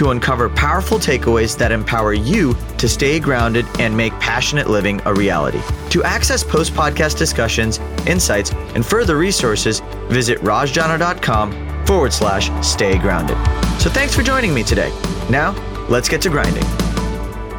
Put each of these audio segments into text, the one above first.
to uncover powerful takeaways that empower you to stay grounded and make passionate living a reality. To access post podcast discussions, insights, and further resources, visit rajjana.com forward slash stay grounded. So thanks for joining me today. Now, let's get to grinding.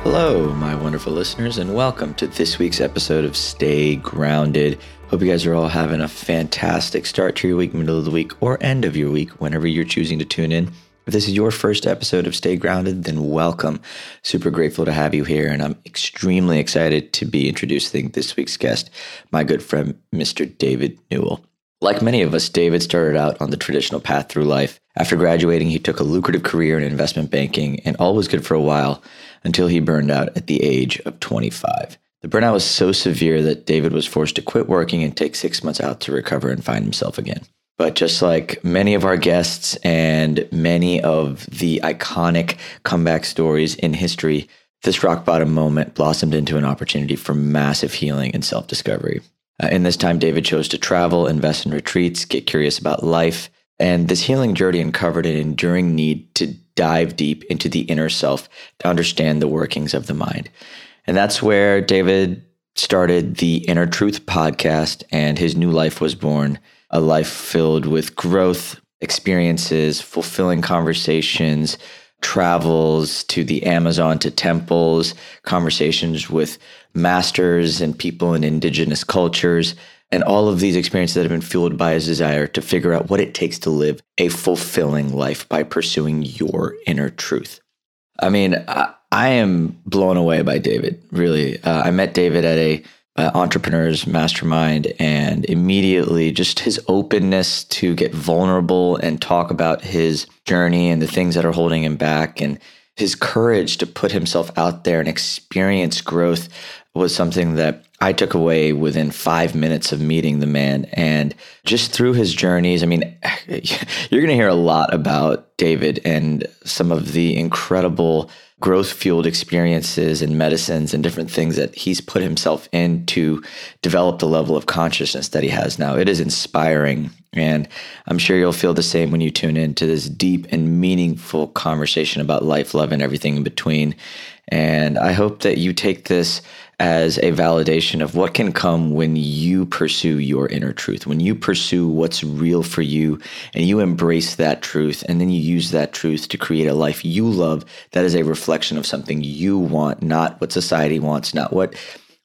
Hello, my wonderful listeners, and welcome to this week's episode of Stay Grounded. Hope you guys are all having a fantastic start to your week, middle of the week, or end of your week, whenever you're choosing to tune in. If this is your first episode of Stay Grounded, then welcome. Super grateful to have you here, and I'm extremely excited to be introducing this week's guest, my good friend, Mr. David Newell. Like many of us, David started out on the traditional path through life. After graduating, he took a lucrative career in investment banking, and all was good for a while until he burned out at the age of 25. The burnout was so severe that David was forced to quit working and take six months out to recover and find himself again. But just like many of our guests and many of the iconic comeback stories in history, this rock bottom moment blossomed into an opportunity for massive healing and self discovery. Uh, in this time, David chose to travel, invest in retreats, get curious about life. And this healing journey uncovered an enduring need to dive deep into the inner self to understand the workings of the mind. And that's where David started the Inner Truth podcast, and his new life was born a life filled with growth, experiences, fulfilling conversations, travels to the Amazon, to temples, conversations with masters and people in indigenous cultures, and all of these experiences that have been fueled by his desire to figure out what it takes to live a fulfilling life by pursuing your inner truth. I mean, I, I am blown away by David, really. Uh, I met David at a uh, entrepreneurs mastermind and immediately just his openness to get vulnerable and talk about his journey and the things that are holding him back and his courage to put himself out there and experience growth was something that I took away within five minutes of meeting the man. And just through his journeys, I mean, you're going to hear a lot about David and some of the incredible growth fueled experiences and medicines and different things that he's put himself in to develop the level of consciousness that he has now. It is inspiring. And I'm sure you'll feel the same when you tune in to this deep and meaningful conversation about life, love, and everything in between. And I hope that you take this as a validation of what can come when you pursue your inner truth, when you pursue what's real for you and you embrace that truth, and then you use that truth to create a life you love that is a reflection of something you want, not what society wants, not what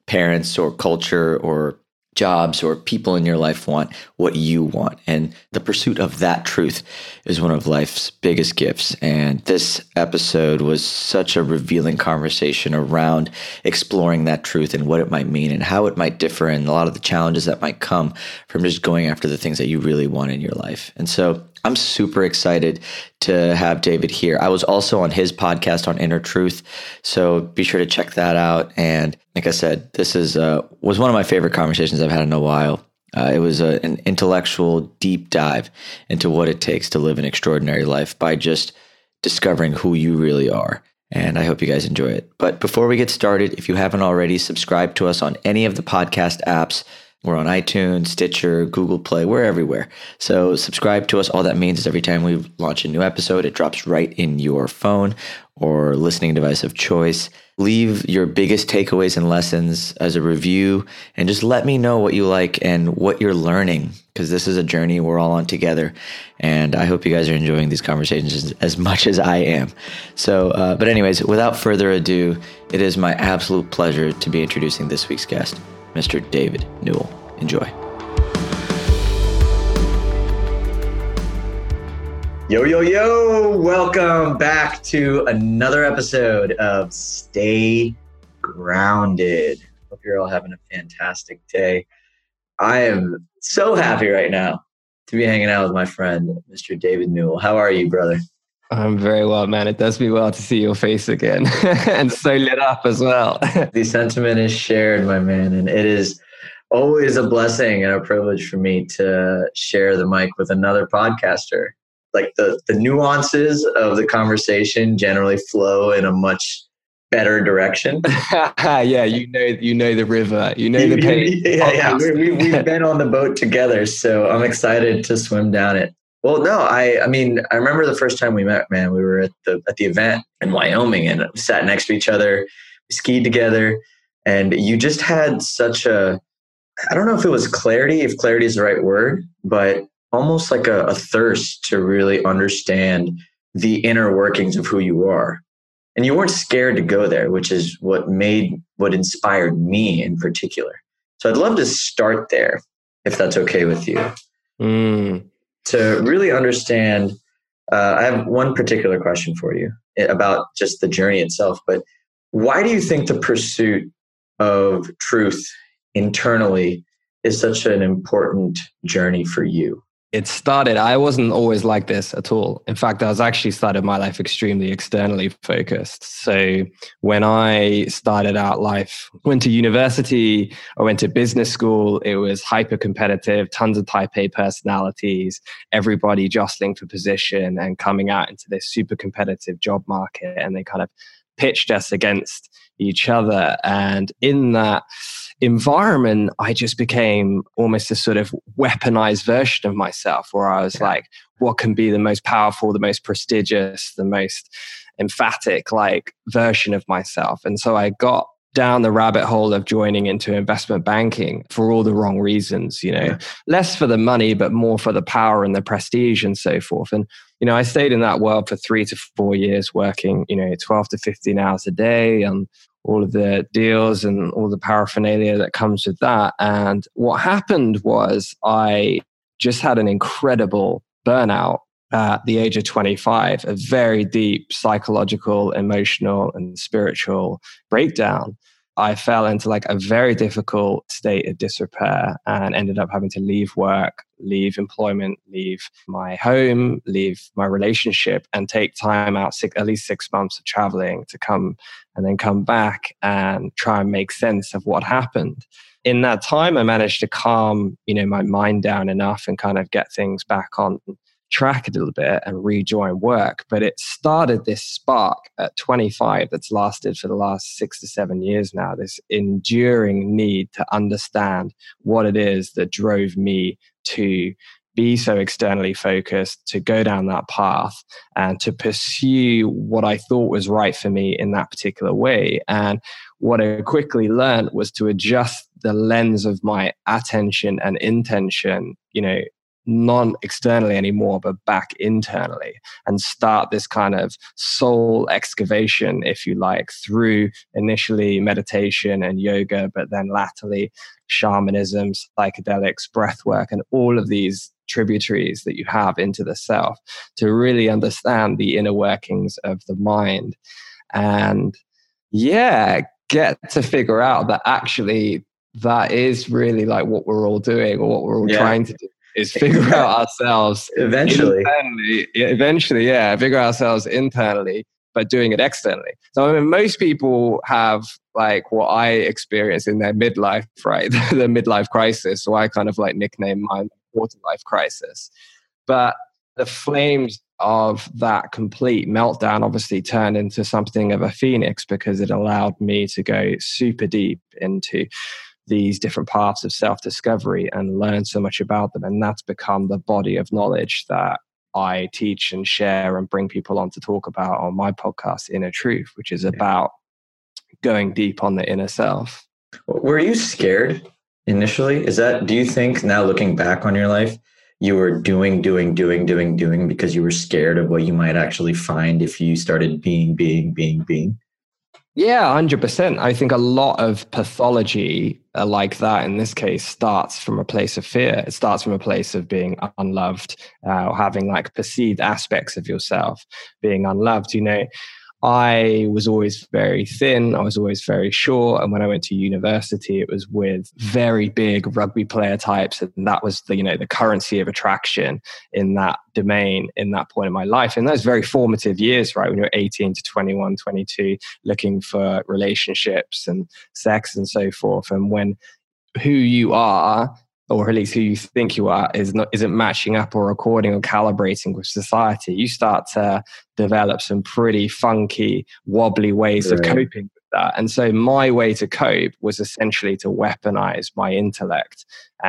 parents or culture or jobs or people in your life want what you want. And the pursuit of that truth is one of life's biggest gifts. And this episode was such a revealing conversation around exploring that truth and what it might mean and how it might differ and a lot of the challenges that might come from just going after the things that you really want in your life. And so I'm super excited to have David here. I was also on his podcast on Inner Truth, so be sure to check that out. And like I said, this is uh, was one of my favorite conversations I've had in a while. Uh, it was a, an intellectual deep dive into what it takes to live an extraordinary life by just discovering who you really are. And I hope you guys enjoy it. But before we get started, if you haven't already, subscribe to us on any of the podcast apps we're on iTunes, Stitcher, Google Play. We're everywhere. So subscribe to us. All that means is every time we launch a new episode, it drops right in your phone or listening device of choice. Leave your biggest takeaways and lessons as a review and just let me know what you like and what you're learning because this is a journey we're all on together. And I hope you guys are enjoying these conversations as, much as I am. So, uh, but, anyways, without further ado, it is my absolute pleasure to be introducing this week's guest. Mr. David Newell. Enjoy. Yo, yo, yo! Welcome back to another episode of Stay Grounded. Hope you're all having a fantastic day. I am so happy right now to be hanging out with my friend, Mr. David Newell. How are you, brother? I'm very well, man. It does me well to see your face again and so lit up as well. the sentiment is shared, my man. And it is always a blessing and a privilege for me to share the mic with another podcaster. Like the, the nuances of the conversation generally flow in a much better direction. yeah, you know, you know the river, you know the pain. yeah, yeah. We, we, we've been on the boat together, so I'm excited to swim down it. Well, no, I I mean, I remember the first time we met, man, we were at the at the event in Wyoming and sat next to each other, we skied together, and you just had such a I don't know if it was clarity, if clarity is the right word, but almost like a, a thirst to really understand the inner workings of who you are. And you weren't scared to go there, which is what made what inspired me in particular. So I'd love to start there, if that's okay with you. Mm to really understand, uh, I have one particular question for you eh, about just the journey itself. But why do you think the pursuit of truth internally is such an important journey for you? It started i wasn't always like this at all. In fact i was actually started my life extremely externally focused. So when i started out life went to university i went to business school it was hyper competitive tons of type a personalities everybody jostling for position and coming out into this super competitive job market and they kind of pitched us against each other. And in that environment, I just became almost a sort of weaponized version of myself where I was yeah. like, what can be the most powerful, the most prestigious, the most emphatic like version of myself. And so I got down the rabbit hole of joining into investment banking for all the wrong reasons, you know, yeah. less for the money, but more for the power and the prestige and so forth. And, you know, I stayed in that world for three to four years working, you know, 12 to 15 hours a day on all of the deals and all the paraphernalia that comes with that. And what happened was I just had an incredible burnout at the age of 25, a very deep psychological, emotional, and spiritual breakdown. I fell into like a very difficult state of disrepair and ended up having to leave work, leave employment, leave my home, leave my relationship, and take time out six, at least six months of traveling to come and then come back and try and make sense of what happened. In that time, I managed to calm, you know, my mind down enough and kind of get things back on track a little bit and rejoin work. But it started this spark at 25 that's lasted for the last six to seven years now, this enduring need to understand what it is that drove me to be so externally focused, to go down that path and to pursue what I thought was right for me in that particular way. And what I quickly learned was to adjust the lens of my attention and intention, you know, non externally anymore, but back internally and start this kind of soul excavation, if you like, through initially meditation and yoga, but then latterly shamanism, psychedelics, breath work, and all of these tributaries that you have into the self to really understand the inner workings of the mind. And yeah, get to figure out that actually that is really like what we're all doing or what we're all yeah. trying to do is figure out ourselves eventually. eventually, yeah, figure ourselves internally, but doing it externally. So I mean, most people have like what I experience in their midlife, right? the midlife crisis. So I kind of like nickname mine quarter life crisis. But the flames of that complete meltdown obviously turned into something of a phoenix because it allowed me to go super deep into these different paths of self discovery and learn so much about them. And that's become the body of knowledge that I teach and share and bring people on to talk about on my podcast, Inner Truth, which is about going deep on the inner self. Were you scared initially? Is that, do you think now looking back on your life, you were doing, doing, doing, doing, doing because you were scared of what you might actually find if you started being, being, being, being? Yeah, 100%. I think a lot of pathology uh, like that in this case starts from a place of fear. It starts from a place of being unloved uh, or having like perceived aspects of yourself being unloved. You know, I was always very thin. I was always very short. And when I went to university, it was with very big rugby player types. And that was the, you know, the currency of attraction in that domain in that point in my life. And those very formative years, right? When you're 18 to 21, 22, looking for relationships and sex and so forth. And when who you are or at least who you think you are is not isn't matching up or according or calibrating with society. You start to develop some pretty funky wobbly ways right. of coping with that. And so my way to cope was essentially to weaponize my intellect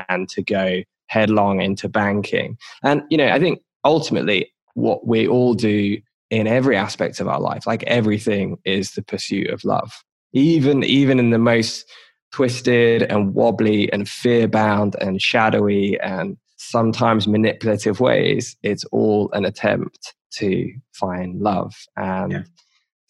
and to go headlong into banking. And you know i think ultimately what we all do in every aspect of our life like everything is the pursuit of love. Even even in the most twisted and wobbly and fear bound and shadowy and sometimes manipulative ways, it's all an attempt to find love. And yeah.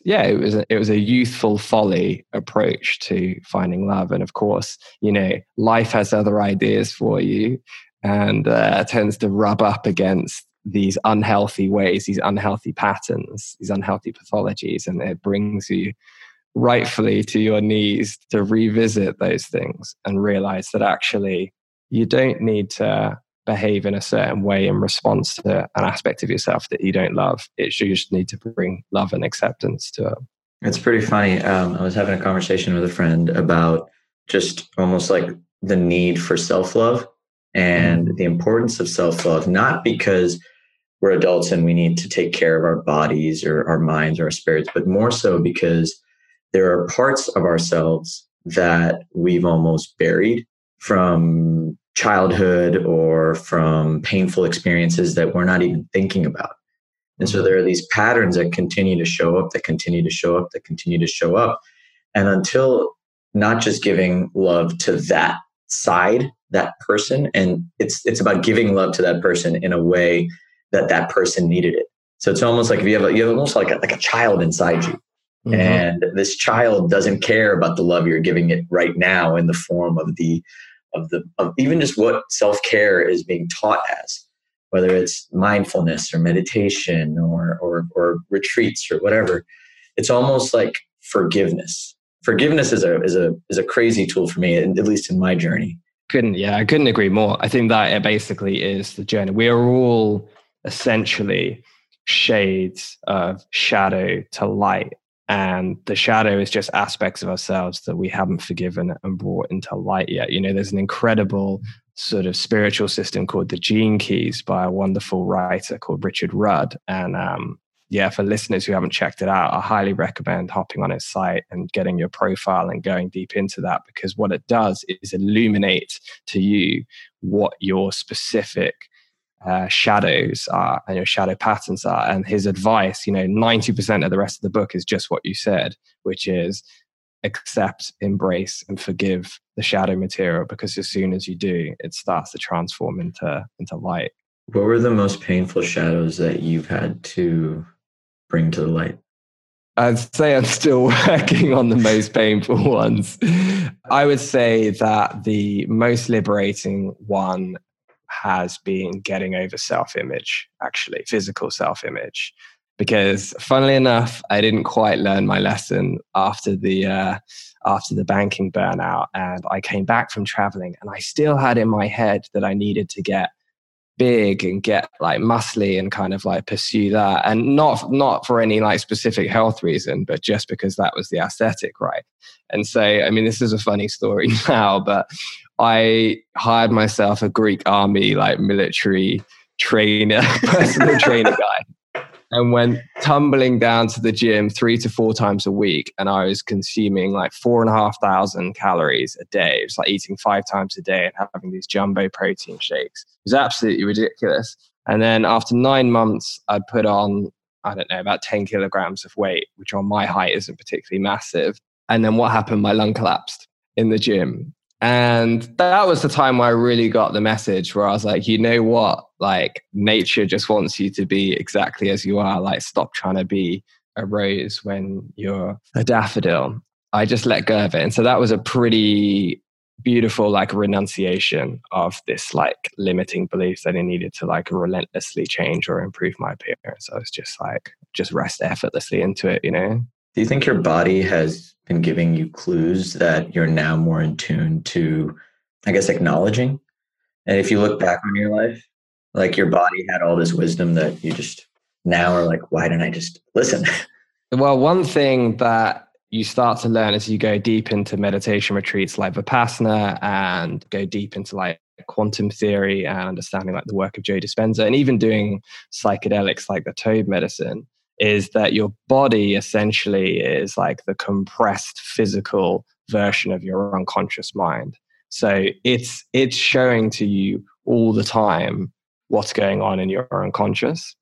yeah, it was a, it was a youthful folly approach to finding love. And of course, you know, life has other ideas for you and uh, tends to rub up against these unhealthy ways, these unhealthy patterns, these unhealthy pathologies, and it brings you rightfully to your knees to revisit those things and realize that actually you don't need to behave in a certain way in response to an aspect of yourself that you don't love. It's you just need to bring love and acceptance to it. It's pretty funny. Um, I was having a conversation with a friend about just almost like the need for self love and mm. the importance of self love, not because we're adults and we need to take care of our bodies or our minds or our spirits, but more so because there are parts of ourselves that we've almost buried from childhood or from painful experiences that we're not even thinking about. And so mm-hmm. there are these patterns that continue to show up, that continue to show up, that continue to show up. And until not just giving love to that side, that person, and it's it's about giving love to that person in a way that that person needed it. So it's almost like if you have a, you have almost like a, like a child inside you Mm-hmm. And this child doesn't care about the love you're giving it right now in the form of the of the of even just what self-care is being taught as whether it's mindfulness or meditation or or or retreats or whatever it's almost like forgiveness. Forgiveness is a is a is a crazy tool for me at least in my journey. Couldn't yeah i couldn't agree more. I think that it basically is the journey. We are all essentially shades of shadow to light and the shadow is just aspects of ourselves that we haven't forgiven and brought into light yet. You know there's an incredible sort of spiritual system called the gene keys by a wonderful writer called richard rudd. And um, yeah for listeners who haven't checked it out i highly recommend hopping on his site and getting your profile and going deep into that because what it does is illuminate to you what your specific uh, shadows are and your shadow patterns are. And his advice, you know, 90% of the rest of the book is just what you said, which is accept, embrace, and forgive the shadow material because as soon as you do, it starts to transform into, into light. What were the most painful shadows that you've had to bring to the light? I'd say I'm still working on the most painful ones. I would say that the most liberating one has been getting over self image, actually, physical self image. Because funnily enough, I didn't quite learn my lesson after the uh, after the banking burnout, and I came back from traveling, and I still had in my head that I needed to get big and get like muscly and kind of like pursue that and not not for any like specific health reason but just because that was the aesthetic right and so i mean this is a funny story now but I hired myself a Greek army, like military trainer, personal trainer guy, and went tumbling down to the gym three to four times a week. And I was consuming like four and a half thousand calories a day. It was like eating five times a day and having these jumbo protein shakes. It was absolutely ridiculous. And then after nine months, I'd put on, I don't know, about 10 kilograms of weight, which on my height isn't particularly massive. And then what happened? My lung collapsed in the gym and that was the time where I really got the message where I was like, you know what? Like, nature just wants you to be exactly as you are. Like, stop trying to be a rose when you're a daffodil. I just let go of it. And so that was a pretty beautiful like renunciation of this like limiting beliefs that I needed to like relentlessly change or improve my appearance. I was just like just rest effortlessly into it, you know. Do you think your body has been giving you clues that you're now more in tune to, I guess, acknowledging? And if you look back on your life, like your body had all this wisdom that you just now are like, why didn't I just listen? Well, one thing that you start to learn as you go deep into meditation retreats like Vipassana and go deep into like quantum theory and understanding like the work of Joe Dispenza and even doing psychedelics like the toad medicine is that your body essentially is like the compressed physical version of your unconscious mind. So it's it's showing to you all the time what's going on in your unconscious.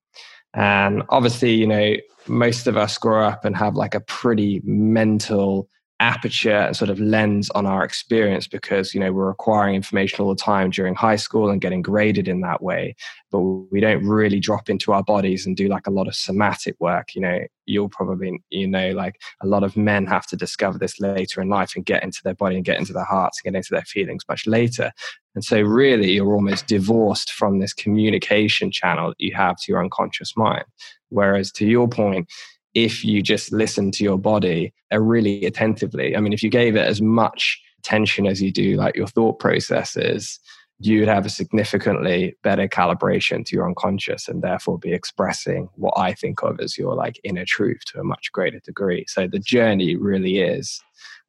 And obviously, you know, most of us grow up and have like a pretty mental aperture and sort of lens on our experience because you know we're acquiring information all the time during high school and getting graded in that way. But we don't really drop into our bodies and do like a lot of somatic work. You know you'll probably you know like a lot of men have to discover this later in life and get into their body and get into their hearts and get into their feelings much later. And so really you're almost divorced from this communication channel that you have to your unconscious mind. Whereas to your point if you just listen to your body really attentively. I mean, if you gave it as much attention as you do like your thought processes, you would have a significantly better calibration to your unconscious and therefore be expressing what I think of as your like inner truth to a much greater degree. So the journey really is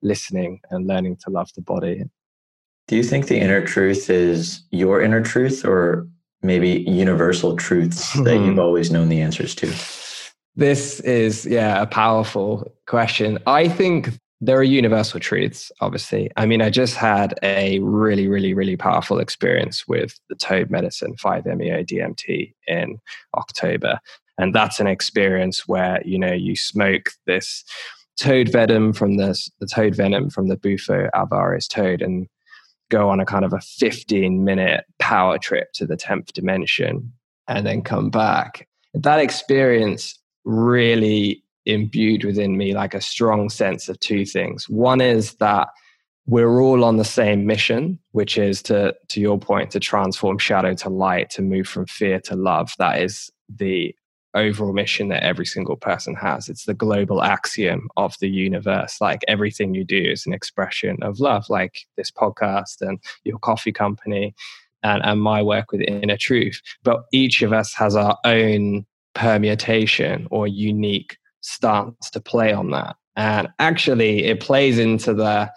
listening and learning to love the body. Do you think the inner truth is your inner truth or maybe universal truths that you've hmm. always known the answers to? This is, yeah, a powerful question. I think there are universal truths, obviously. I mean, I just had a really, really, really powerful experience with the toad medicine 5-MeO DMT in October. And that's an experience where, you know, you smoke this toad venom from the, the toad venom from the Bufo alvarius toad and go on a kind of a 15 minute power trip to the 10th dimension and then come back. That experience really imbued within me like a strong sense of two things. One is that we're all on the same mission, which is to, to your point, to transform shadow to light, to move from fear to love. That is the overall mission that every single person has. It's the global axiom of the universe. Like everything you do is an expression of love, like this podcast and your coffee company and, and my work with Inner Truth. But each of us has our own permutation or unique stance to play on that. And actually, it plays into the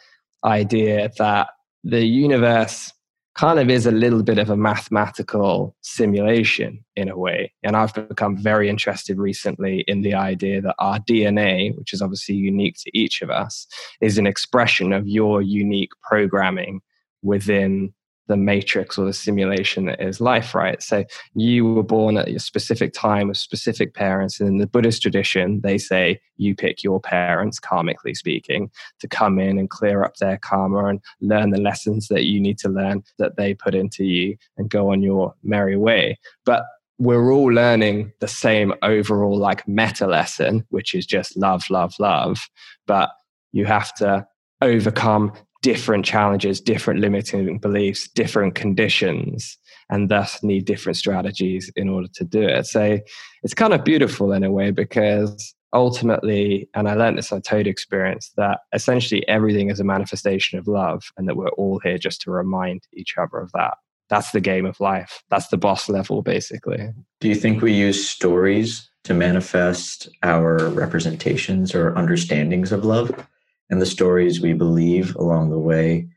idea that the universe kind of is a little bit of a mathematical simulation in a way. And I've become very interested recently in the idea that our DNA, which is obviously unique to each of us, is an expression of your unique programming within the matrix or the simulation that is life, right? So you were born at a specific time with specific parents. And in the Buddhist tradition, they say you pick your parents, karmically speaking, to come in and clear up their karma and learn the lessons that you need to learn that they put into you and go on your merry way. But we're all learning the same overall like meta lesson, which is just love, love, love. But you have to overcome different challenges, different limiting beliefs, different conditions, and thus need different strategies in order to do it. So it's kind of beautiful in a way because ultimately, and I learned this on Toad experience, that essentially everything is a manifestation of love and that we're all here just to remind each other of that. That's the game of life. That's the boss level, basically. Do you think we use stories to manifest our representations or understandings of love? And the stories we believe along the way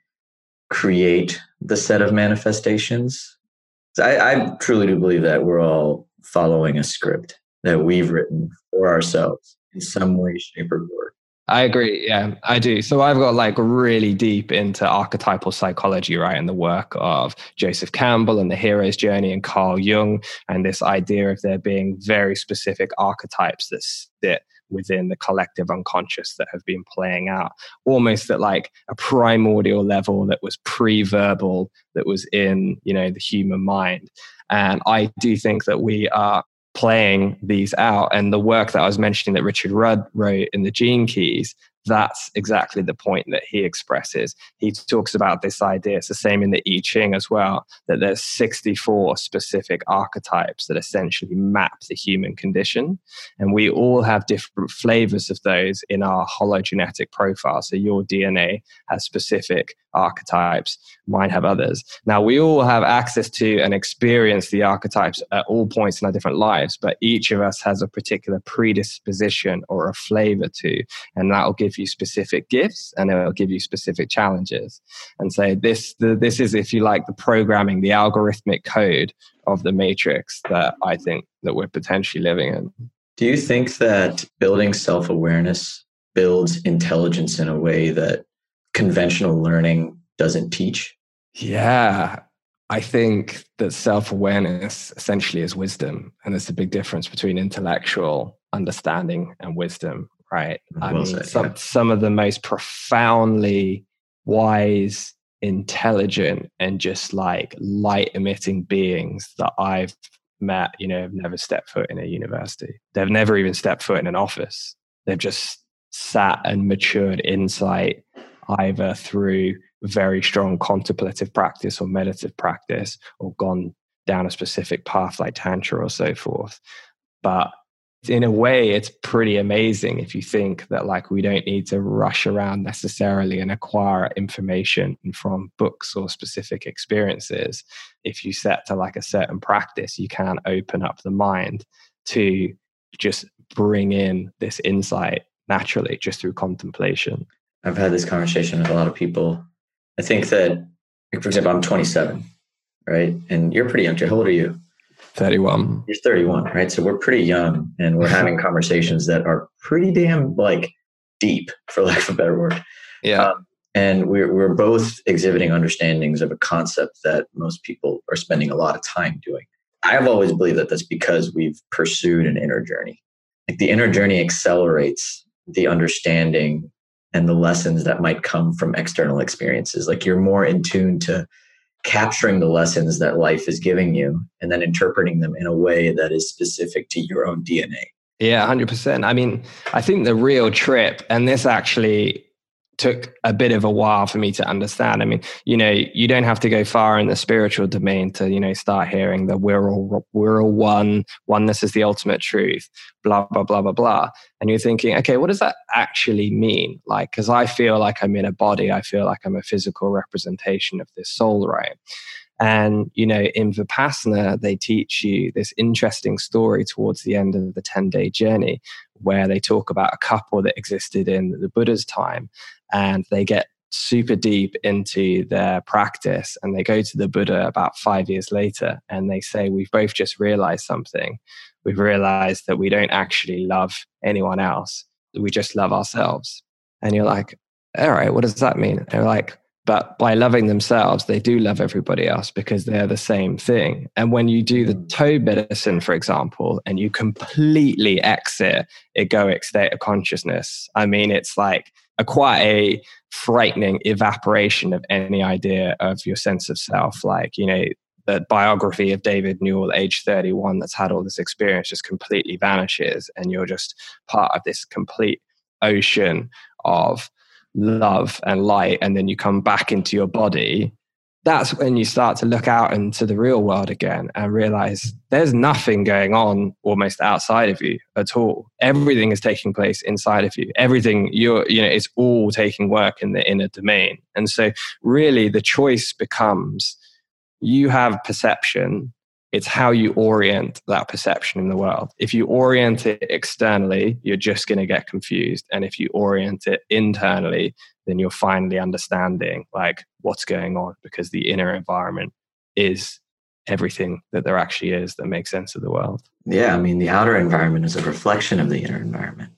create the set of manifestations. I, I truly do believe that we're all following a script that we've written for ourselves in some way, shape, or form. I agree. Yeah, I do. So I've got like really deep into archetypal psychology, right? And the work of Joseph Campbell and the hero's journey and Carl Jung, and this idea of there being very specific archetypes that sit within the collective unconscious that have been playing out. Almost at like a primordial level that was pre-verbal that was in you know the human mind. And i do think that we are playing these out. And the work that i was mentioning that richard rudd wrote in the gene keys that's exactly the point that he expresses. He talks about this idea, it's the same in the I Ching as well, that there's 64 specific archetypes that essentially map the human condition. And we all have different flavors of those in our hologenetic profile. So your DNA has specific archetypes, mine have others. Now, we all have access to and experience the archetypes at all points in our different lives, but each of us has a particular predisposition or a flavor to, and that will give you specific gifts and it will give you specific challenges. And so, this, the, this is, if you like, the programming, the algorithmic code of the matrix that I think that we're potentially living in. Do you think that building self awareness builds intelligence in a way that conventional learning doesn't teach? Yeah. I think that self awareness essentially is wisdom. And there's a big difference between intellectual understanding and wisdom, right? Well I mean, said, some, yeah. some of the most profoundly wise, intelligent, and just like light emitting beings that I've met, you know, have never stepped foot in a university. They've never even stepped foot in an office. They've just sat and matured insight either through very strong contemplative practice or meditative practice or gone down a specific path like tantra or so forth. But in a way it's pretty amazing if you think that like we don't need to rush around necessarily and acquire information from books or specific experiences. If you set to like a certain practice you can open up the mind to just bring in this insight naturally just through contemplation I've had this conversation with a lot of people. I think that, for example, I'm 27, right? And you're pretty young. How old are you? 31. You're 31, right? So we're pretty young and we're having conversations that are pretty damn like deep, for lack of a better word. Yeah. Um, and we're, we're both exhibiting understandings of a concept that most people are spending a lot of time doing. I've always believed that that's because we've pursued an inner journey. Like the inner journey accelerates the understanding and the lessons that might come from external experiences. Like you're more in tune to capturing the lessons that life is giving you and then interpreting them in a way that is specific to your own DNA. Yeah, 100%. I mean, I think the real trip, and this actually took a bit of a while for me to understand. I mean, you know, you don't have to go far in the spiritual domain to, you know, start hearing that we're all we're all one, oneness is the ultimate truth, blah blah blah blah blah. And you're thinking, okay, what does that actually mean? Like, because I feel like I'm in a body, I feel like I'm a physical representation of this soul, right? And, you know, in Vipassana, they teach you this interesting story towards the end of the 10 day journey where they talk about a couple that existed in the Buddha's time and they get super deep into their practice and they go to the Buddha about five years later and they say, We've both just realized something. We've realized that we don't actually love anyone else, we just love ourselves. And you're like, All right, what does that mean? And they're like, but by loving themselves, they do love everybody else because they're the same thing. And when you do the mm. toad medicine, for example, and you completely exit egoic state of consciousness, I mean, it's like a quite a frightening evaporation of any idea of your sense of self. Like, you know, the biography of David Newell, age 31, that's had all this experience just completely vanishes. And you're just part of this complete ocean of love and light and then you come back into your body that's when you start to look out into the real world again and realize there's nothing going on almost outside of you at all. Everything is taking place inside of you. Everything you're you know it's all taking work in the inner domain. And so really the choice becomes you have perception it's how you orient that perception in the world. If you orient it externally, you're just going to get confused. And if you orient it internally, then you're finally understanding like what's going on because the inner environment is everything that there actually is that makes sense of the world. Yeah, I mean the outer environment is a reflection of the inner environment.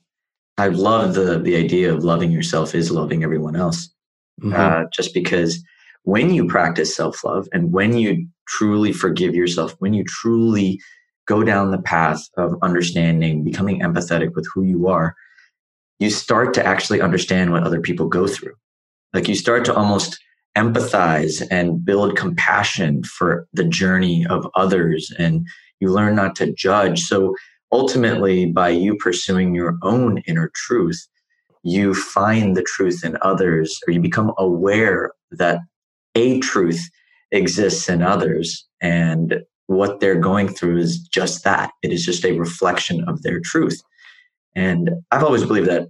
I love the the idea of loving yourself is loving everyone else. Mm-hmm. Uh, just because when you practice self love and when you truly forgive yourself, when you truly go down the path of understanding, becoming empathetic with who you are, you start to actually understand what other people go through. Like you start to almost empathize and build compassion for the journey of others and you learn not to judge. So ultimately, by you pursuing your own inner truth, you find the truth in others or you become aware that a truth exists in others and what they're going through is just that. It is just a reflection of their truth. And i've always believed that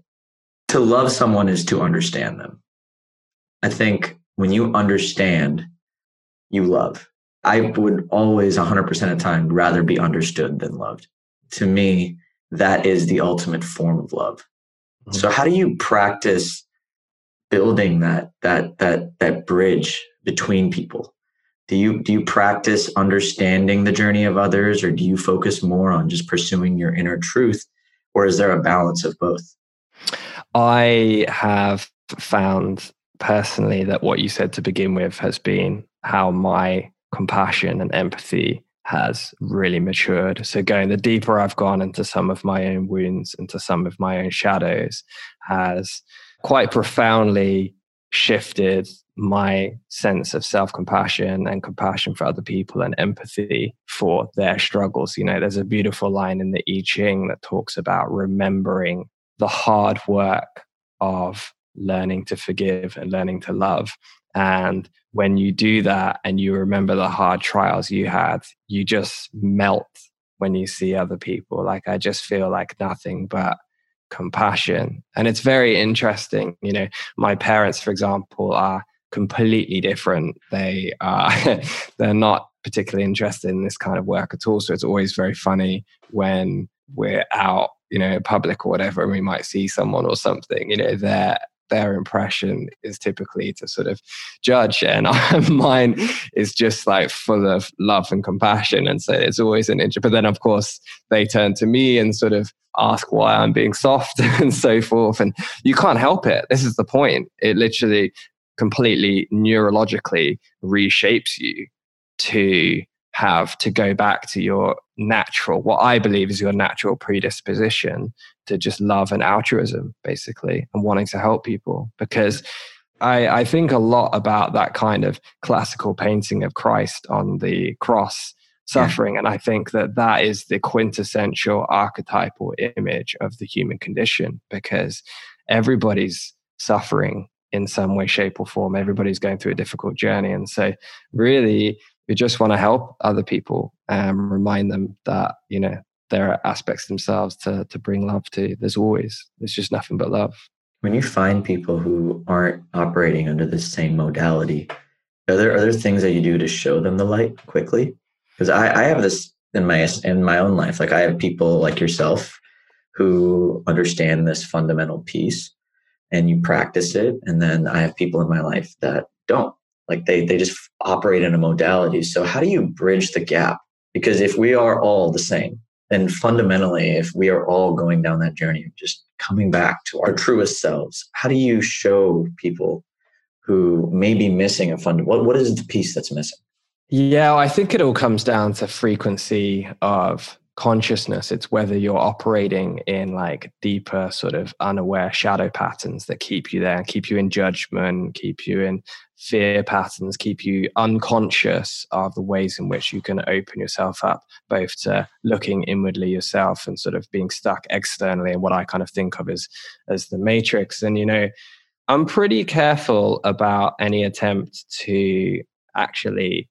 to love someone is to understand them. I think when you understand you love. I would always 100% of the time rather be understood than loved. To me that is the ultimate form of love. Mm-hmm. so how do you practice building that that that that bridge between people? Do you do you practice understanding the journey of others or do you focus more on just pursuing your inner truth or is there a balance of both? I have found personally that what you said to begin with has been how my compassion and empathy has really matured. So going the deeper i've gone into some of my own wounds into some of my own shadows has quite profoundly shifted my sense of self compassion and compassion for other people and empathy for their struggles. You know, there's a beautiful line in the I Ching that talks about remembering the hard work of learning to forgive and learning to love. And when you do that and you remember the hard trials you had, you just melt when you see other people. Like, I just feel like nothing but compassion. And it's very interesting. You know, my parents, for example, are completely different. They uh, are they're not particularly interested in this kind of work at all. So it's always very funny when we're out, you know, public or whatever, and we might see someone or something, you know, their their impression is typically to sort of judge and mine mm-hmm. is just like full of love and compassion and so it's always an interest but then of course they turn to me and sort of ask why i'm being soft and so forth and you can't help it. This is the point. It literally completely neurologically reshapes you to have to go back to your natural, what I believe is your natural predisposition to just love and altruism, basically, and wanting to help people. Because I, I think a lot about that kind of classical painting of Christ on the cross suffering. Yeah. And I think that that is the quintessential archetypal image of the human condition because everybody's suffering in some way, shape, or form. Everybody's going through a difficult journey. And so, really, we just want to help other people and remind them that, you know, there are aspects themselves to, to bring love to. There's always, there's just nothing but love. When you find people who aren't operating under the same modality, are there, other things that you do to show them the light quickly? Because I, I have this in my in my own life. Like I have people like yourself who understand this fundamental piece and you practice it. And then I have people in my life that don't. Like they they just operate in a modality. So how do you bridge the gap? Because if we are all the same, then fundamentally, if we are all going down that journey of just coming back to our truest selves, how do you show people who may be missing a fund? What what is the piece that's missing? Yeah, I think it all comes down to frequency of consciousness. It's whether you're operating in like deeper, sort of unaware shadow patterns that keep you there, keep you in judgment, keep you in fear patterns, keep you unconscious of the ways in which you can open yourself up, both to looking inwardly yourself and sort of being stuck externally and what I kind of think of as as the matrix. And you know, I'm pretty careful about any attempt to actually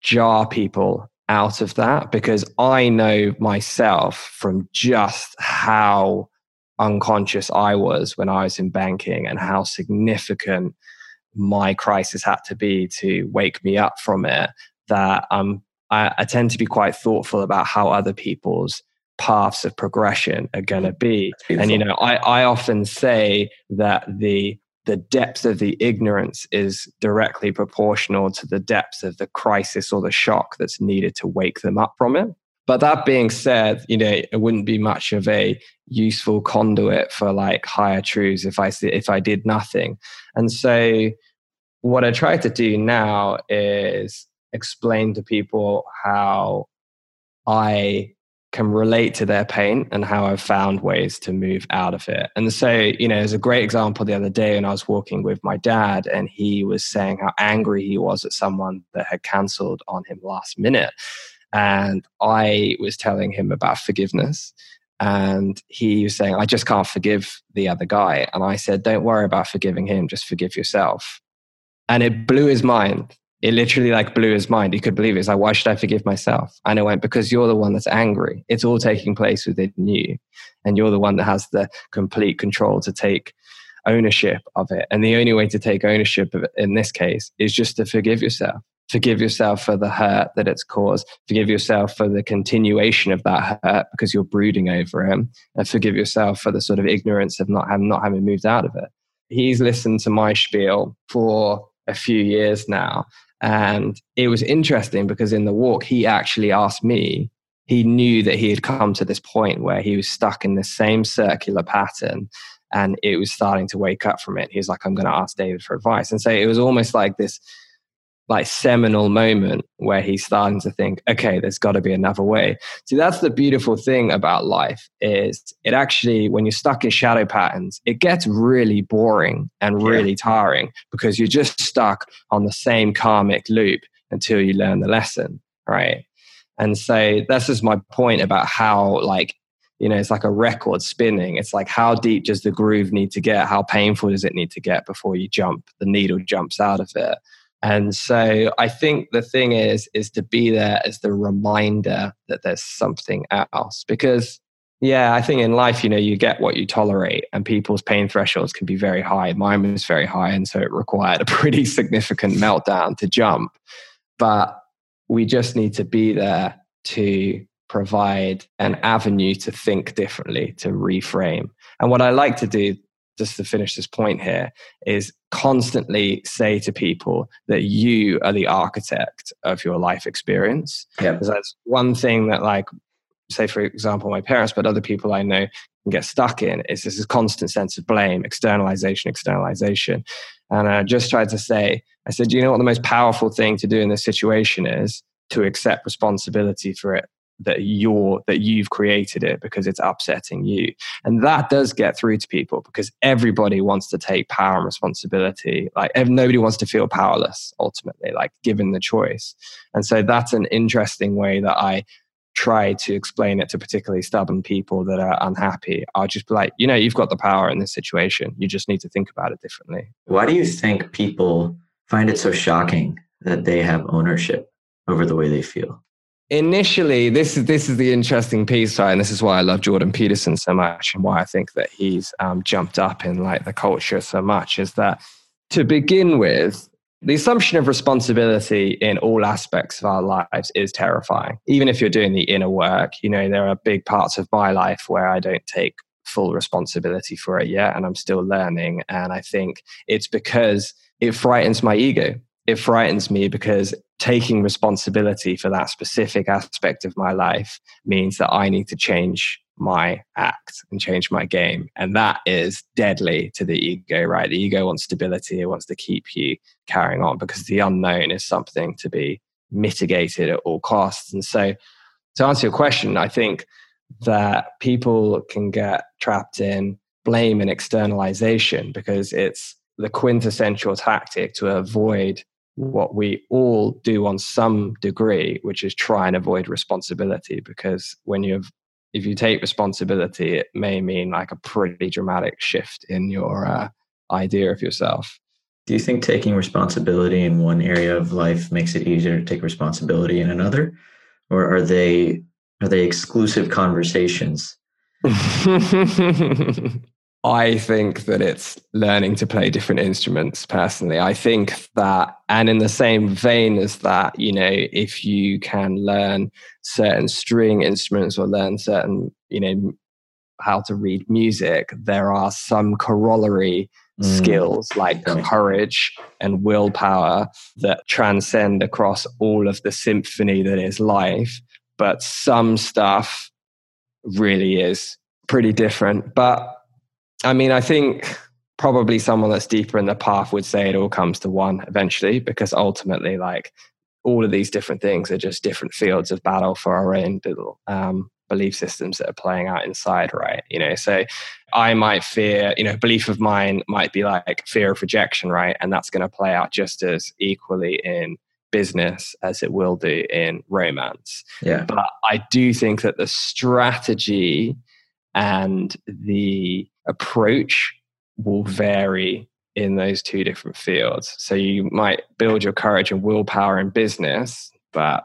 jar people out of that because I know myself from just how unconscious I was when I was in banking and how significant my crisis had to be to wake me up from it that um, I, I tend to be quite thoughtful about how other people's paths of progression are going to be. And, you know, I, I often say that the the depth of the ignorance is directly proportional to the depth of the crisis or the shock that's needed to wake them up from it. But that being said, you know, it wouldn't be much of a useful conduit for like higher truths if I if I did nothing. And so, what I try to do now is explain to people how I can relate to their pain and how I've found ways to move out of it. And so, you know, there's a great example the other day when I was walking with my dad and he was saying how angry he was at someone that had cancelled on him last minute. And I was telling him about forgiveness. and he was saying, I just can't forgive the other guy. And I said, Don't worry about forgiving him, just forgive yourself. And it blew his mind. It literally like blew his mind. He could believe it. It's like, why should I forgive myself? And I went, because you're the one that's angry. It's all taking place within you. And you're the one that has the complete control to take ownership of it. And the only way to take ownership of it in this case is just to forgive yourself. Forgive yourself for the hurt that it's caused. Forgive yourself for the continuation of that hurt because you're brooding over him. And forgive yourself for the sort of ignorance of not having, not having moved out of it. He's listened to my spiel for a few years now. And it was interesting because in the walk, he actually asked me, he knew that he had come to this point where he was stuck in the same circular pattern and it was starting to wake up from it. He was like, I'm going to ask David for advice. And so it was almost like this like seminal moment where he's starting to think okay there's got to be another way. See that's the beautiful thing about life is it actually when you're stuck in shadow patterns it gets really boring and really yeah. tiring because you're just stuck on the same karmic loop until you learn the lesson right? And so that's just my point about how like you know it's like a record spinning. It's like how deep does the groove need to get? How painful does it need to get before you jump the needle jumps out of it and so I think the thing is, is to be there as the reminder that there's something else. Because, yeah, I think in life, you know, you get what you tolerate, and people's pain thresholds can be very high. Mine was very high. And so it required a pretty significant meltdown to jump. But we just need to be there to provide an avenue to think differently, to reframe. And what I like to do just to finish this point here, is constantly say to people that you are the architect of your life experience. Yeah. Because that's one thing that, like, say, for example, my parents, but other people I know can get stuck in is this constant sense of blame, externalization, externalization. And I just tried to say, I said, you know what the most powerful thing to do in this situation is? To accept responsibility for it that you're that you've created it because it's upsetting you. And that does get through to people because everybody wants to take power and responsibility. Like nobody wants to feel powerless ultimately like given the choice. And so that's an interesting way that i try to explain it to particularly stubborn people that are unhappy. I'll just be like you know you've got the power in this situation. You just need to think about it differently. Why do you think people find it so shocking that they have ownership over the way they feel initially this is this is the interesting piece right? And this is why i love jordan peterson so much and why i think that he's um, jumped up in like the culture so much is that to begin with the assumption of responsibility in all aspects of our lives is terrifying. Even if you're doing the inner work you know there are big parts of my life where i don't take full responsibility for it yet and i'm still learning. And i think it's because it frightens my ego it frightens me because taking responsibility for that specific aspect of my life means that I need to change my act and change my game. And that is deadly to the ego, right? The ego wants stability, it wants to keep you carrying on because the unknown is something to be mitigated at all costs. And so, to answer your question, I think that people can get trapped in blame and externalization because it's the quintessential tactic to avoid what we all do on some degree, which is try and avoid responsibility. Because when you have, if you take responsibility, it may mean like a pretty dramatic shift in your uh, idea of yourself. Do you think taking responsibility in one area of life makes it easier to take responsibility in another, or are they are they exclusive conversations? I think that it's learning to play different instruments personally. I think that, and in the same vein as that, you know, if you can learn certain string instruments or learn certain, you know, how to read music, there are some corollary mm. skills like courage and willpower that transcend across all of the symphony that is life. But some stuff really is pretty different. But I mean, I think probably someone that's deeper in the path would say it all comes to one eventually, because ultimately, like all of these different things are just different fields of battle for our own little um, belief systems that are playing out inside, right? You know, so I might fear, you know, belief of mine might be like fear of rejection, right? And that's going to play out just as equally in business as it will do in romance. Yeah. But I do think that the strategy and the approach will vary in those two different fields. So you might build your courage and willpower in business, but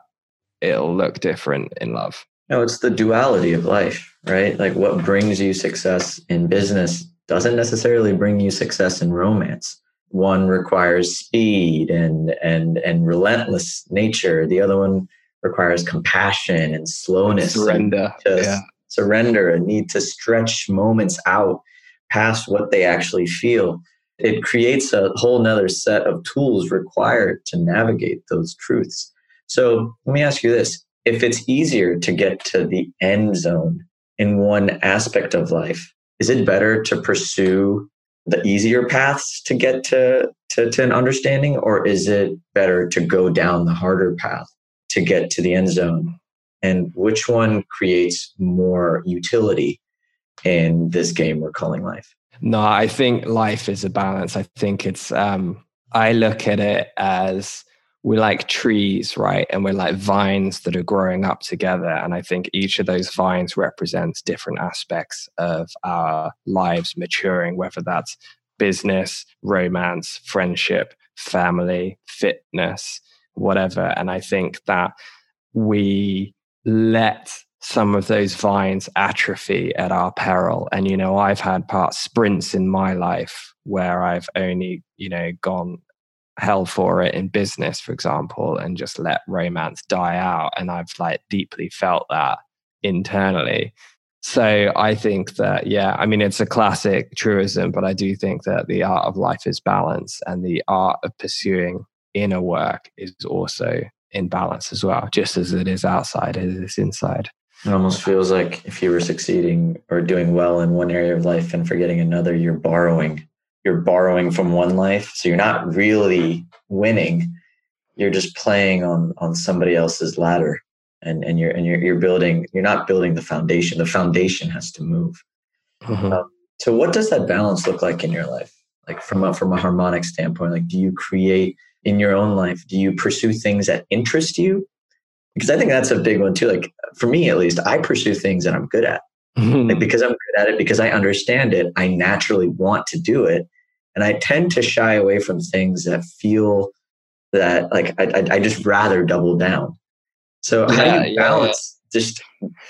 it'll look different in love. No, it's the duality of life, right? Like what brings you success in business doesn't necessarily bring you success in romance. One requires speed and and and relentless nature. The other one requires compassion and slowness, surrender, and yeah. Surrender, a need to stretch moments out past what they actually feel. It creates a whole nother set of tools required to navigate those truths. So let me ask you this if it's easier to get to the end zone in one aspect of life, is it better to pursue the easier paths to get to, to, to, an understanding, or is it better to go down the harder path to get to the end zone? And which one creates more utility in this game we're calling life? No, I think life is a balance. I think it's, um, I look at it as we're like trees, right? And we're like vines that are growing up together. And I think each of those vines represents different aspects of our lives maturing, whether that's business, romance, friendship, family, fitness, whatever. And I think that we let some of those vines atrophy at our peril. And, you know, I've had part sprints in my life where I've only, you know, gone hell for it in business, for example, and just let romance die out. And I've like deeply felt that internally. So I think that, yeah, I mean, it's a classic truism, but I do think that the art of life is balance and the art of pursuing inner work is also in balance as well, just as it is outside, as it is inside. It almost feels like if you were succeeding or doing well in one area of life and forgetting another, you're borrowing. You're borrowing from one life so you're not really winning. You're just playing on on somebody else's ladder and and you're and you're, you're building you're not building the foundation. The foundation has to move. Mm-hmm. um, so what does that balance look like in your life? Like from a from a harmonic standpoint like do you create in your own life do you pursue things that interest you because i think that's a big one too like for me at least i pursue things that i'm good at mm-hmm. like because i'm good at it because i understand it i naturally want to do it and I tend to shy away from things that feel that like I, I just rather double down. So how do you balance yeah. just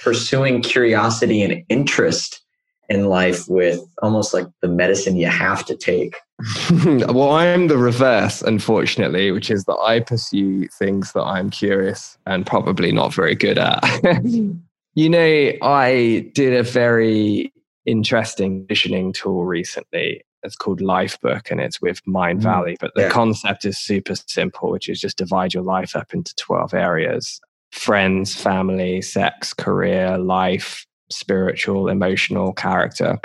pursuing curiosity and interest in life with almost like the medicine you have to take? well, I'm the reverse, unfortunately, which is that I pursue things that I'm curious and probably not very good at. you know, I did a very interesting visioning tool recently it's called Lifebook and it's with Mind mm. Valley. But the yeah. concept is super simple, which is just divide your life up into 12 areas friends, family, sex, career, life, spiritual, emotional, character,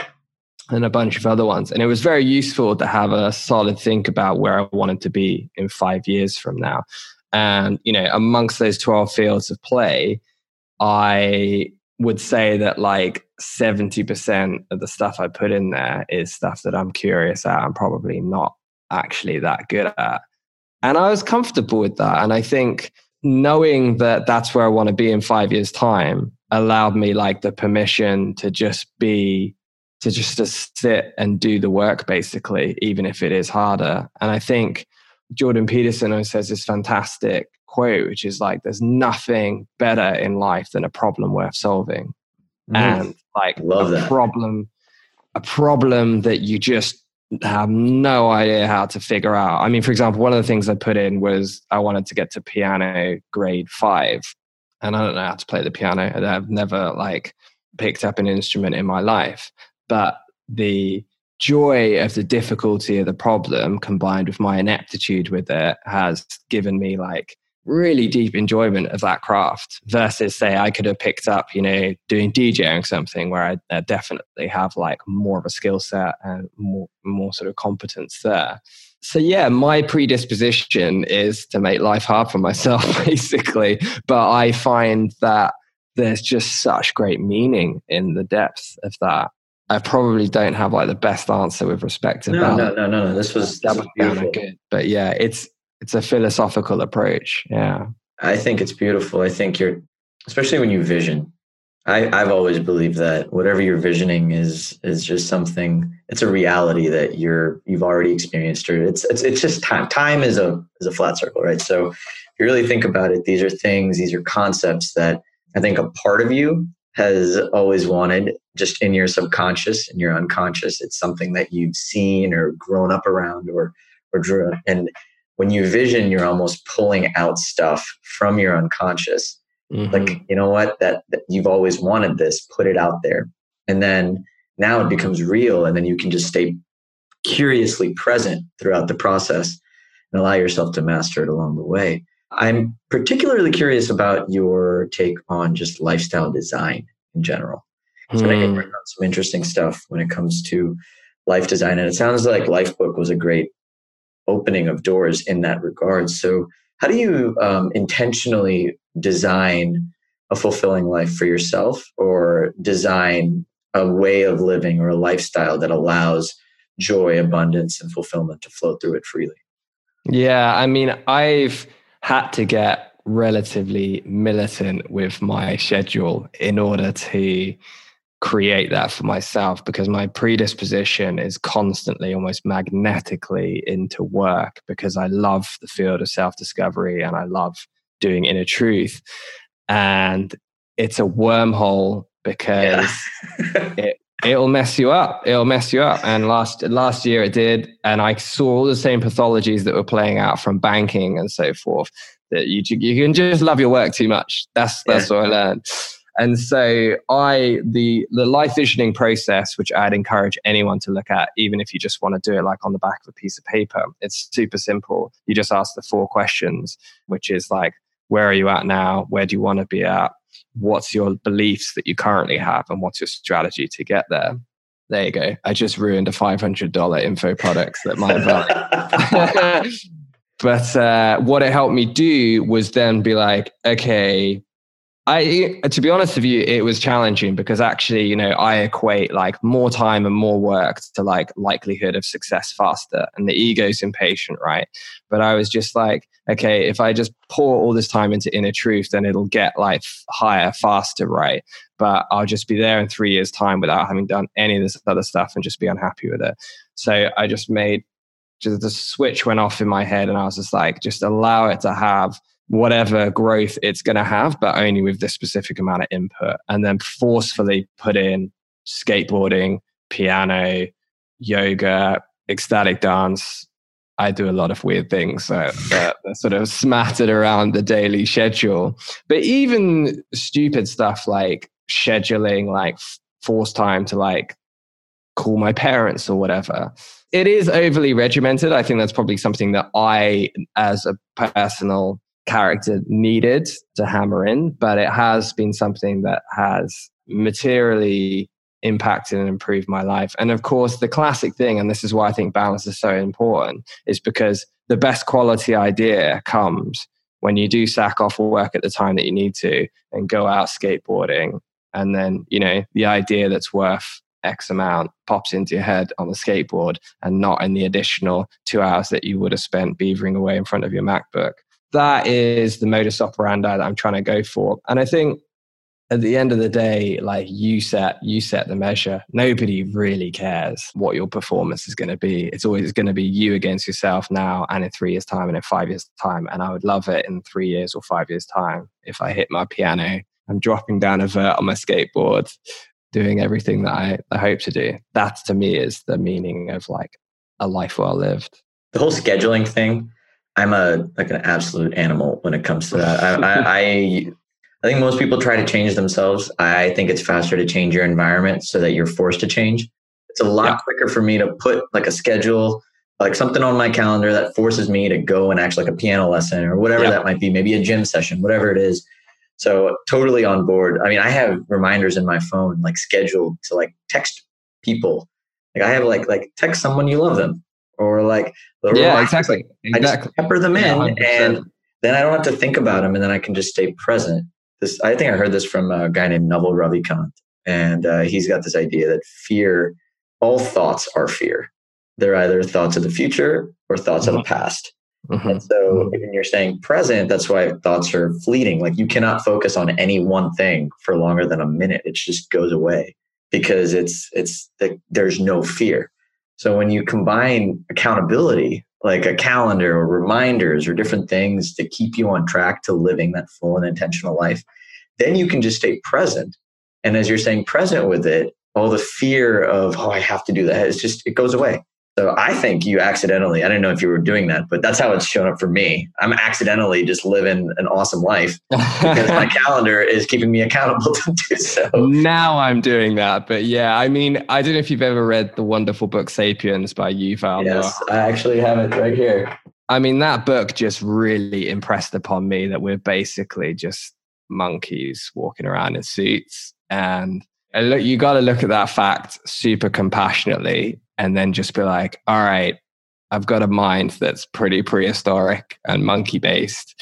and a bunch of other ones. And it was very useful to have a solid think about where I wanted to be in five years from now. And, you know, amongst those 12 fields of play, I would say that like 70% of the stuff I put in there is stuff that I'm curious at and probably not actually that good at. And I was comfortable with that. And I think knowing that that's where I want to be in five years' time allowed me like the permission to just be, to just to sit and do the work basically, even if it is harder. And I think Jordan Peterson always says this fantastic quote, which is like, there's nothing better in life than a problem worth solving. Mm. And like Love a that. problem, a problem that you just have no idea how to figure out. I mean, for example, one of the things I put in was I wanted to get to piano grade five. And I don't know how to play the piano. I've never like picked up an instrument in my life. But the joy of the difficulty of the problem combined with my ineptitude with it has given me like really deep enjoyment of that craft versus say I could have picked up, you know, doing DJing something where I, definitely have like more of a skill set and more, more sort of competence there. So yeah, my predisposition is to make life hard for myself basically, but I find that there's just such great meaning in the depth of that. I probably don't have like the best answer with respect to no, that. No, no, no, no. This was, this was beautiful. Good. But yeah, it's it's a philosophical approach. Yeah. I think it's beautiful. I think you're, especially when you vision, I, I've always believed that whatever you're visioning is is just something. It's a reality that you're you've already experienced, or it's it's it's just time. Time is a is a flat circle, right? So if you really think about it, these are things, these are concepts that I think a part of you has always wanted, just in your subconscious and your unconscious. It's something that you've seen or grown up around, or or drew. And when you vision, you're almost pulling out stuff from your unconscious Mm-hmm. Like, you know what? That, that you've always wanted this, put it out there. And then now it becomes real. And then you can just stay curiously present throughout the process and allow yourself to master it along the way. I'm particularly curious about your take on just lifestyle design in general. So mm. I think hmm. some interesting stuff when it comes to life design. And it sounds like Lifebook was a great opening of doors in that regard. So how do you um, intentionally design a fulfilling life for yourself or design a way of living or a lifestyle that allows joy, abundance, and fulfillment to flow through it freely? Yeah, I mean, I've had to get relatively militant with my schedule in order to create that for myself because my predisposition is constantly almost magnetically into work because I love the field of self discovery and I love doing inner truth. And it's a wormhole because yeah. it, it'll mess you up. It'll mess you up. And last last year it did. And I saw all the same pathologies that were playing out from banking and so forth. That you you can just love your work too much. That's that's yeah. what I learned. And so I the the life visioning process, which I'd encourage anyone to look at, even if you just want to do it like on the back of a piece of paper, it's super simple. You just ask the four questions, which is like, where are you at now? Where do you want to be at? What's your beliefs that you currently have, and what's your strategy to get there? There you go. I just ruined a five hundred dollar info products that might have. but uh, what it helped me do was then be like, okay, I, to be honest with you, it was challenging because actually, you know, I equate like more time and more work to like likelihood of success faster, and the ego's impatient, right? But I was just like, okay, if I just pour all this time into inner truth, then it'll get like higher, faster, right? But I'll just be there in three years' time without having done any of this other stuff and just be unhappy with it. So I just made just the switch went off in my head, and I was just like, just allow it to have whatever growth it's going to have, but only with this specific amount of input. And then forcefully put in skateboarding, piano, yoga, ecstatic dance. I do a lot of weird things that, that sort of smattered around the daily schedule. But even stupid stuff like scheduling, like force time to like call my parents or whatever. It is overly regimented. I think that's probably something that I, as a personal character needed to hammer in, but it has been something that has materially impacted and improved my life. And of course, the classic thing, and this is why I think balance is so important, is because the best quality idea comes when you do sack off work at the time that you need to and go out skateboarding. And then, you know, the idea that's worth X amount pops into your head on the skateboard and not in the additional two hours that you would have spent beavering away in front of your MacBook that is the modus operandi that I'm trying to go for. And I think at the end of the day, like you set, you set the measure. Nobody really cares what your performance is going to be. It's always going to be you against yourself now and in three years' time and in five years' time. And I would love it in three years or five years' time if I hit my piano, I'm dropping down a vert on my skateboard, doing everything that I, I hope to do. That to me is the meaning of like a life well lived. The whole scheduling thing I'm a like an absolute animal when it comes to that. I, I, I, I think most people try to change themselves. I think it's faster to change your environment so that you're forced to change. It's a lot yeah. quicker for me to put like a schedule, like something on my calendar that forces me to go and actually like a piano lesson or whatever yeah. that might be, maybe a gym session, whatever it is. So totally on board. I mean, I have reminders in my phone like scheduled to like text people. Like I have like like text someone you love them or like yeah, exactly. exactly. I just pepper them in, yeah, and then I don't have to think about them, and then I can just stay present. This I think I heard this from a guy named Naval Ravikant, and uh, he's got this idea that fear, all thoughts are fear. They're either thoughts of the future or thoughts mm-hmm. of the mm-hmm. past. Mm-hmm. And so mm-hmm. when you're saying present, that's why thoughts are fleeting. Like you cannot focus on any one thing for longer than a minute. It just goes away because it's it's the, there's no fear. So when you combine accountability, like a calendar or reminders or different things to keep you on track to living that full and intentional life, then you can just stay present. And as you're saying present with it, all the fear of, oh, I have to do that, it's just, it goes away. So I think you accidentally, I don't know if you were doing that, but that's how it's shown up for me. I'm accidentally just living an awesome life because my calendar is keeping me accountable to do so. Now I'm doing that. But yeah, I mean, I don't know if you've ever read the wonderful book Sapiens by Yuval. Yes, I actually have it right here. I mean, that book just really impressed upon me that we're basically just monkeys walking around in suits. And look, you got to look at that fact super compassionately and then just be like, all right, I've got a mind that's pretty prehistoric and monkey based.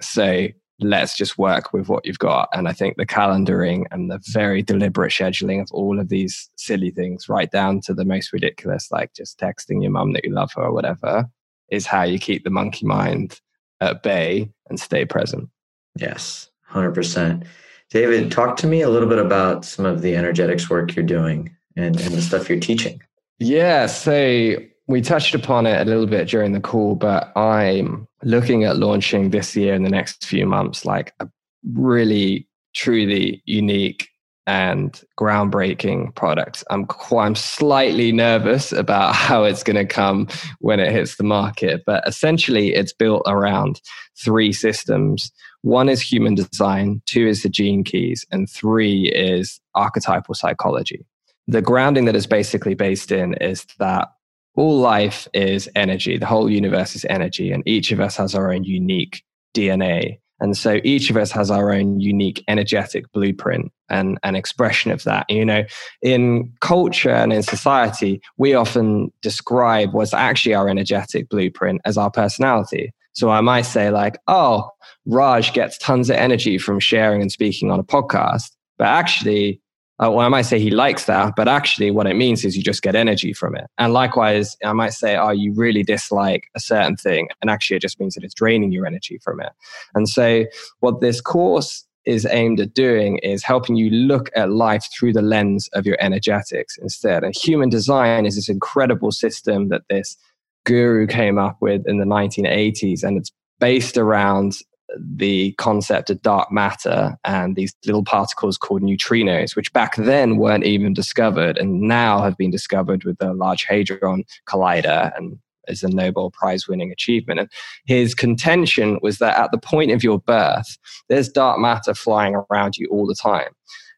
So let's just work with what you've got. And I think the calendaring and the very deliberate scheduling of all of these silly things, right down to the most ridiculous, like just texting your mum that you love her or whatever, is how you keep the monkey mind at bay and stay present. Yes, 100%. David, talk to me a little bit about some of the energetics work you're doing and, and the stuff you're teaching. Yeah, so we touched upon it a little bit during the call, but I'm looking at launching this year in the next few months, like a really truly unique and groundbreaking product. I'm quite, I'm slightly nervous about how it's going to come when it hits the market, but essentially it's built around three systems. One is human design, two is the gene keys, and three is archetypal psychology the grounding that is basically based in is that all life is energy. The whole universe is energy, and each of us has our own unique DNA. And so each of us has our own unique energetic blueprint and an expression of that. You know, in culture and in society, we often describe what's actually our energetic blueprint as our personality. So I might say, like, oh, Raj gets tons of energy from sharing and speaking on a podcast. But actually, uh, well, I might say he likes that, but actually, what it means is you just get energy from it. And likewise, I might say, oh, you really dislike a certain thing. And actually, it just means that it's draining your energy from it. And so, what this course is aimed at doing is helping you look at life through the lens of your energetics instead. And human design is this incredible system that this guru came up with in the 1980s. And it's based around the concept of dark matter and these little particles called neutrinos, which back then weren't even discovered and now have been discovered with the Large Hadron Collider and is a Nobel Prize winning achievement. And his contention was that at the point of your birth, there's dark matter flying around you all the time,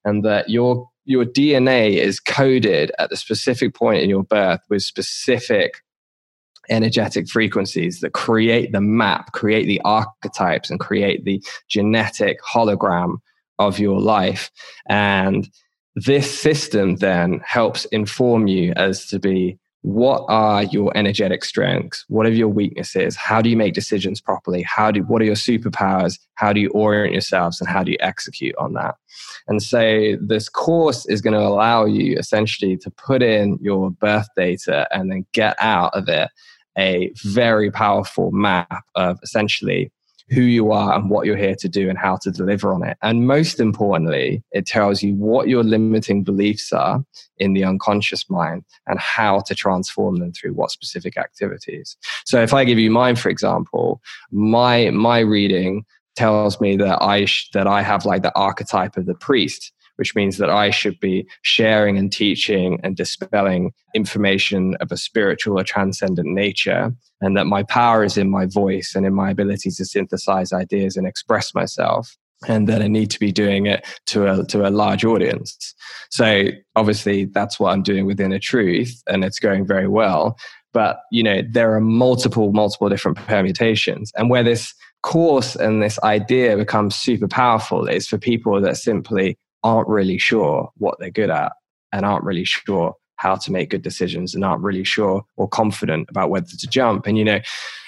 and that your your DNA is coded at the specific point in your birth with specific energetic frequencies that create the map, create the archetypes, and create the genetic hologram of your life. And this system then helps inform you as to be what are your energetic strengths? What are your weaknesses? How do you make decisions properly? How do what are your superpowers? How do you orient yourselves and how do you execute on that? And so this course is going to allow you essentially to put in your birth data and then get out of it a very powerful map of essentially who you are and what you're here to do and how to deliver on it. And most importantly, it tells you what your limiting beliefs are in the unconscious mind and how to transform them through what specific activities. So if I give you mine, for example, my, my reading tells me that I, sh- that I have like the archetype of the priest which means that I should be sharing and teaching and dispelling information of a spiritual or transcendent nature, and that my power is in my voice and in my ability to synthesize ideas and express myself. And that I need to be doing it to a to a large audience. So obviously that's what I'm doing with Inner Truth, and it's going very well. But you know, there are multiple, multiple different permutations. And where this course and this idea becomes super powerful is for people that simply aren't really sure what they're good at and aren't really sure how to make good decisions and aren't really sure or confident about whether to jump. And, you know,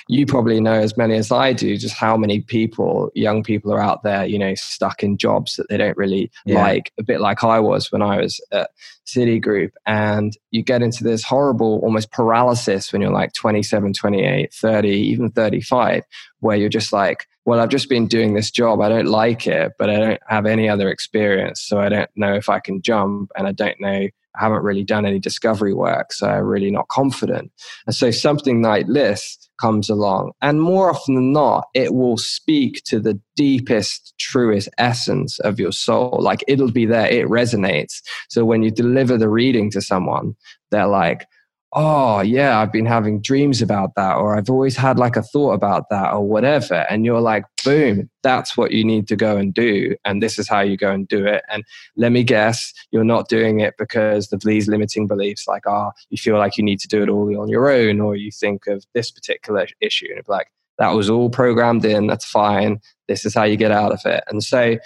you probably know as many as I do just how many people, young people are out there, you know, stuck in jobs that they don't really yeah. like, a bit like I was when I was at Citigroup. And you get into this horrible almost paralysis when you're like 27, 28, 30, even 35, where you're just like, well, I've just been doing this job. I don't like it, but I don't have any other experience. So I don't know if I can jump and I don't know Haven't really done any discovery work, so I'm really not confident. And so something like this comes along, and more often than not, it will speak to the deepest, truest essence of your soul. Like it'll be there, it resonates. So when you deliver the reading to someone, they're like, oh yeah i've been having dreams about that or i've always had like a thought about that or whatever. And you're like boom that's what you need to go and do and this is how you go and do it. And let me guess you're not doing it because of these limiting beliefs like ah oh, you feel like you need to do it all on your own or you think of this particular issue and like that was all programmed in that's fine this is how you get out of it. And so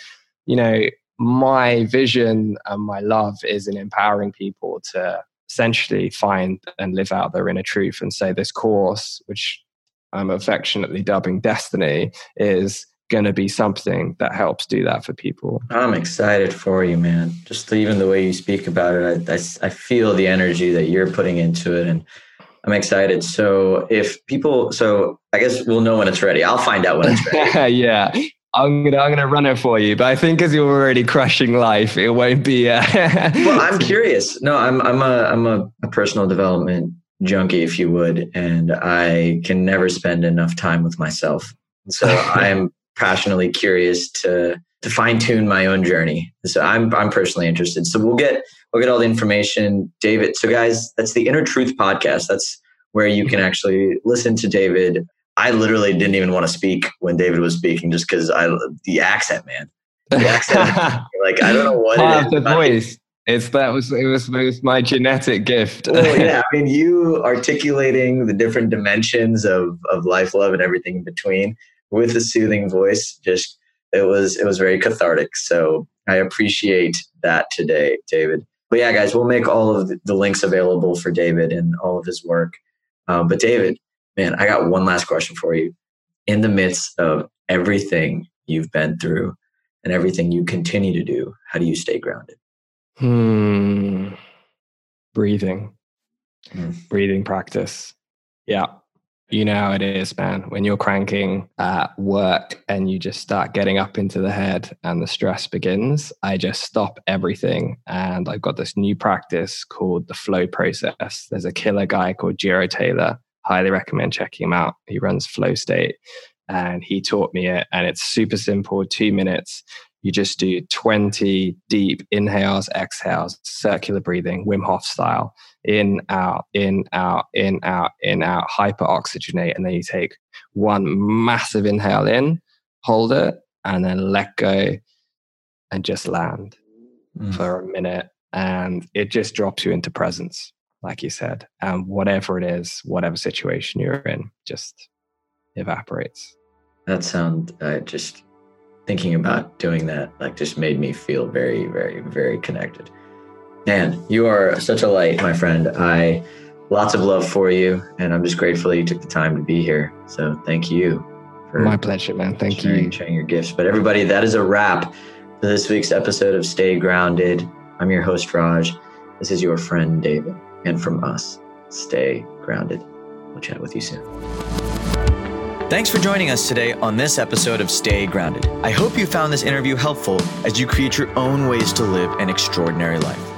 you know my vision and my love is in empowering people to essentially find and live out their inner truth and say this course which i'm affectionately dubbing destiny is going to be something that helps do that for people. I'm excited for you man. Just even the way you speak about it I, I, I feel the energy that you're putting into it and i'm excited. So if people so i guess we'll know when it's ready. I'll find out when it's ready. Yeah I'm gonna I'm gonna run it for you, but I think as you're already crushing life, it won't be. Uh, well, I'm curious. No, I'm I'm a I'm a, a, personal development junkie, if you would, and I can never spend enough time with myself. So I am passionately curious to to fine tune my own journey. So I'm I'm personally interested. So we'll get we'll get all the information, David. So guys, that's the Inner Truth podcast. That's where you can actually listen to David I literally didn't even want to speak when David was speaking just because I the accent, man. The accent, like I don't know what oh, it is. The voice. It's that was it was, it was my genetic gift. well, yeah, I mean, you articulating the different dimensions of of life, love, and everything in between with a soothing voice. Just it was it was very cathartic. So I appreciate that today, David. But yeah, guys, we'll make all of the links available for David and all of his work. Um, but David, man, I got one last question for you. In the midst of everything you've been through and everything you continue to do, how do you stay grounded? Hmm. Breathing. Hmm. Breathing practice. Yeah. You know how it is, man. When you're cranking at work and you just start getting up into the head and the stress begins, I just stop everything. And I've got this new practice called the flow process. There's a killer guy called Jiro Taylor highly recommend checking him out. He runs Flow State and he taught me it. And it's super simple two minutes. You just do 20 deep inhales, exhales, circular breathing, Wim Hof style. In, out, in, out, in, out, in, out, hyper oxygenate. And then you take one massive inhale in, hold it, and then let go and just land mm. for a minute. And it just drops you into presence like you said, and whatever it is, whatever situation you're in, just evaporates. That sound uh, just thinking about doing that like just made me feel very, very, very connected. Man, you are such a light, my friend. I lots of love for you, and I'm just grateful you took the time to be here. So thank you. For my pleasure, man. Thank sharing, you. Sharing your gifts. But everybody, that is a wrap for this week's episode of Stay Grounded. I'm your host, Raj. This is your friend, David and from us. Stay grounded. We'll chat with you soon. Thanks for joining us today on this episode of Stay Grounded. I hope you found this interview helpful as you create your own ways to live an extraordinary life.